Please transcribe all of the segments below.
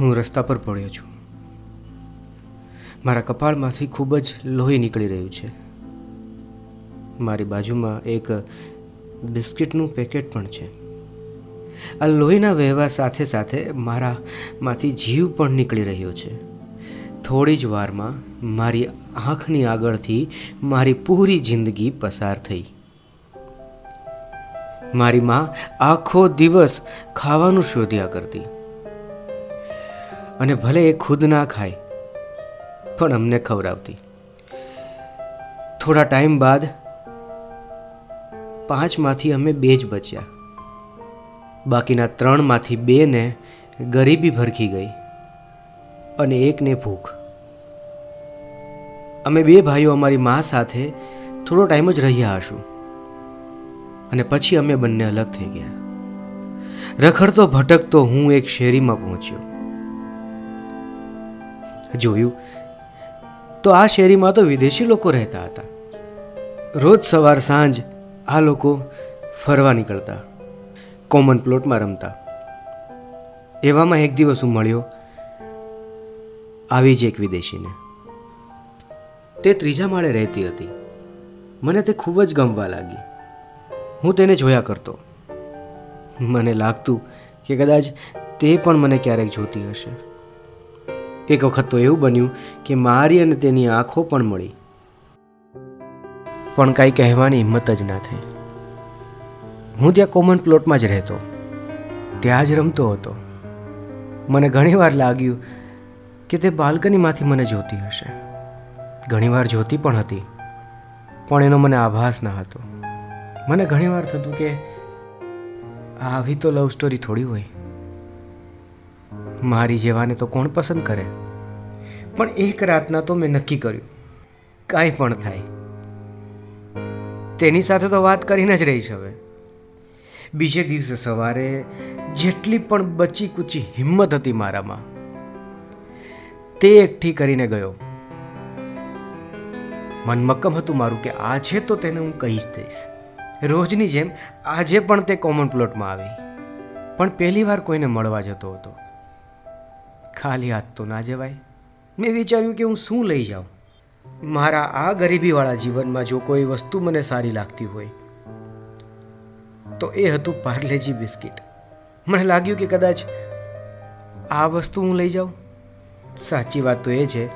હું રસ્તા પર પડ્યો છું. મારા કપાળમાંથી ખૂબ જ લોહી નીકળી રહ્યું છે. મારી બાજુમાં એક બિસ્કિટનું પેકેટ પણ છે. આ લોહીના વહેવા સાથે સાથે મારામાંથી જીવ પણ નીકળી રહ્યો છે. થોડી જ વારમાં મારી આંખની આગળથી મારી પૂરી જિંદગી પસાર થઈ. મારી માં આખો દિવસ ખાવાનું શોધ્યા કરતી. અને ભલે એ ખુદ ના ખાય, પણ અમને ખવડાવતી. થોડા ટાઈમ બાદ પાંચમાંથી અમે બે જ બચ્યા. બાકીના ત્રણમાંથી બેને ગરીબી ભરખી ગઈ અને એકને ભૂખ. અમે બે ભાઈઓ અમારી મા સાથે થોડો ટાઈમ જ રહ્યા હશું અને પછી અમે બંને અલગ થઈ ગયા. રખડતો ભટકતો હું એક શેરીમાં પહોંચ્યો. જોયું. તો આ શેરીમાં તો વિદેશી લોકો રહેતા હતા. રોજ સવાર સાંજ આ લોકો ફરવા નીકળતા. કોમન પ્લોટમાં રમતા. એવામાં એક દિવસ હું મળ્યો. આવી જ એક વિદેશીને. તે ત્રીજા માળે રહેતી હતી. મને તે ખૂબ જ ગમવા લાગી. હું તેને જોયા કરતો. મને લાગતું કે કદાચ તે પણ મને ક્યારેક જોતી હશે. એક વખત તો એવું બન્યું કે મારી અને તેની આંખો પણ મળી. પણ કાંઈ કહેવાની હિંમત જ ના થઈ. હું ત્યાં કોમન પ્લોટમાં જ રહેતો. ત્યાં જ રમતો હતો. મને ઘણીવાર લાગ્યું કે તે બાલ્કનીમાંથી મને જોતી હશે. ઘણીવાર જોતી પણ હતી, પણ એનો મને આભાસ ન હતો. મને ઘણીવાર થતું કે, આવી તો લવ સ્ટોરી થોડી હોય. મારી જેવાને તો કોણ પસંદ કરે? પણ એક રાતના તો મેં નક્કી કર્યું, કાંઈ પણ થાય. તેની સાથે તો વાત કરીને જ રહીશ હવે. બીજે દિવસે સવારે જેટલી પણ બચી કૂચી હિંમત હતી મારામાં, તે એકઠી કરીને ગયો. મનમક્કમ હતું મારું કે આજે તો તેને હું કહી જ દઈશ. રોજની જેમ આજે પણ તે કોમન પ્લોટમાં આવી. પણ પહેલી વાર કોઈને મળવા જતો હતો. ખાલી હાથ તો ના જવાય. મેં વિચાર્યું કે હું શું લઈ જાઉં. મારા આ ગરીબીવાળા જીવનમાં જો કોઈ વસ્તુ મને સારી લાગતી હોય, તો એ હતું પાર્લેજી બિસ્કિટ. મને લાગ્યું કે કદાચ આ વસ્તુ હું લઈ જાઉં. સાચી વાત તો એ છે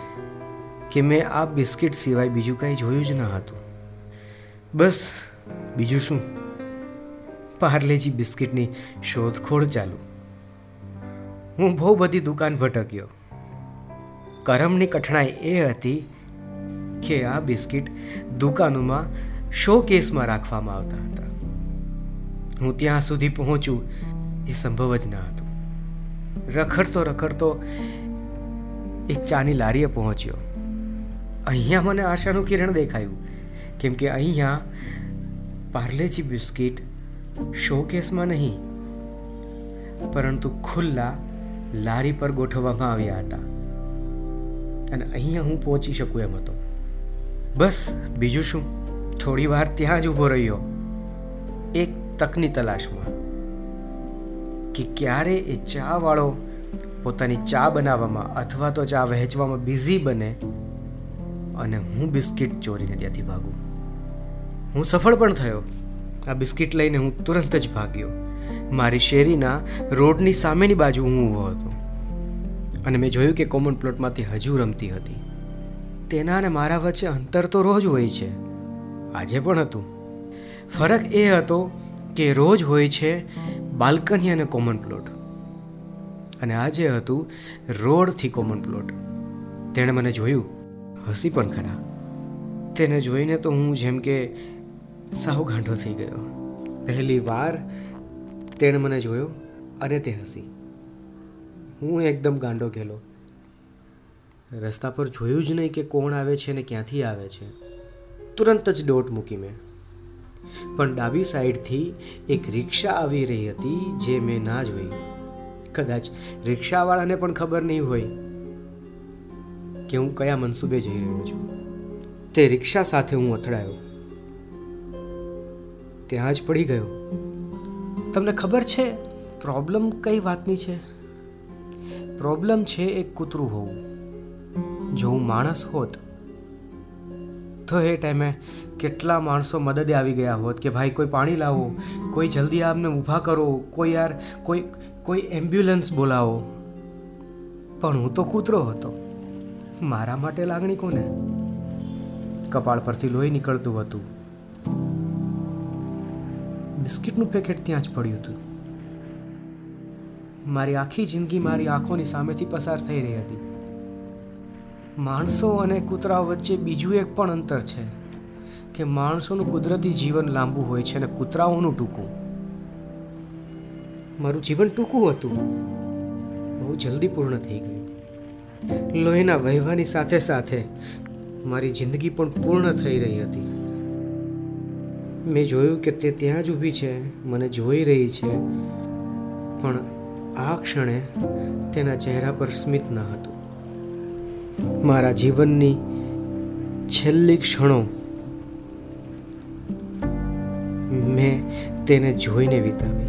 કે મેં આ બિસ્કિટ સિવાય બીજું કંઈ જોયું જ ન હતું. બસ, બીજું શું? પાર્લેજી બિસ્કિટની શોધખોળ ચાલુ. હું બહુ બધી દુકાન ભટક્યો. કરમની કઠણાઈ એ હતી કે આ બિસ્કિટ દુકાનોમાં શો કેસમાં રાખવામાં આવતા હતા. હું ત્યાં સુધી પહોંચું એ સંભવ જ ન હતું. રખડતો રખડતો એક ચાની લારીએ પહોંચ્યો. અહીંયા મને આશાનું કિરણ દેખાયું, કેમ કે અહીંયા પાર્લેજી બિસ્કિટ શોકેસમાં નહીં, પરંતુ ખુલ્લા લારી પર ગોઠવવામાં આવ્યા હતા. અને અહીંયા હું પહોંચી શકું એમ હતો. બસ, બીજું શું? થોડી વાર ત્યાં જ ઊભો રહ્યો. એક તકની તલાશમાં. કે ક્યારે એ ચાવાળો પોતાની ચા બનાવવામાં અથવા તો ચા વહેંચવામાં બિઝી બને અને હું બિસ્કિટ ચોરીને ત્યાંથી ભાગું. હું સફળ પણ થયો. આ બિસ્કિટ લઈને હું તુરંત જ ભાગ્યો. મારી શેરીના રોડની સામેની બાજુ હું ઊભો હતો. અને મેં જોયું કે કોમન પ્લોટમાંથી હજુ રમતી હતી. તેના અને મારા વચ્ચે અંતર તો રોજ હોય છે. આજે પણ હતું. ફરક એ હતો કે રોજ હોય છે બાલ્કની અને કોમન પ્લોટ અને આજે હતું રોડથી કોમન પ્લોટ તેણે મને જોયું. હસી પણ ખરા. તેને જોઈને તો હું જેમ કે સાવ ગાંઠો થઈ ગયો. પહેલી વાર તેણે મને જોયો અને તે હસી. હું એકદમ ગાંડો ગયેલો. રસ્તા પર જોયું જ નહીં કે કોણ આવે છે ને ક્યાંથી આવે છે. તુરંત જ ડોટ મૂકી મેં. પણ ડાબી સાઈડથી એક રિક્ષા આવી રહી હતી જે મેં ના જોઈ. કદાચ રિક્ષાવાળાને પણ ખબર નહીં હોય કે હું કયા મનસૂબે જઈ રહ્યો છું. તે રિક્ષા સાથે હું અથડાયો. ત્યાં જ પડી ગયો. તમને ખબર છે પ્રોબ્લેમ કઈ વાતની છે? પ્રોબ્લેમ છે એક કૂતરું હોવું. જો હું માણસ હોત, તો એ ટાઈમે કેટલા માણસો મદદે આવી ગયા હોત કે ભાઈ કોઈ પાણી લાવો, કોઈ જલ્દી આમને ઊભા કરો, કોઈ યાર, કોઈ કોઈ એમ્બ્યુલન્સ બોલાવો. પણ હું તો કૂતરો હતો. મારા માટે લાગણી કોને? કપાળ પરથી લોહી નીકળતું હતું. બિસ્કિટનું પેકેટ ત્યાં જ પડ્યું હતું. મારી આખી જિંદગી મારી આંખોની સામેથી પસાર થઈ રહી હતી. માણસો અને કૂતરા વચ્ચે બીજું એક પણ અંતર છે કે માણસોનું કુદરતી જીવન લાંબુ હોય છે અને કૂતરાઓનું ટૂંકું. મારું જીવન ટૂંકું હતું. બહુ જલ્દી પૂર્ણ થઈ ગયું. લોહીના વહેવાની સાથે સાથે મારી જિંદગી પણ પૂર્ણ થઈ રહી હતી. મેં જોયું કે તે ત્યાં જ ઊભી છે, મને જોઈ રહી છે. પણ આ ક્ષણે તેના ચહેરા પર સ્મિત ન હતું. મારા જીવનની છેલ્લી ક્ષણો મેં તેને જોઈને વિતાવી.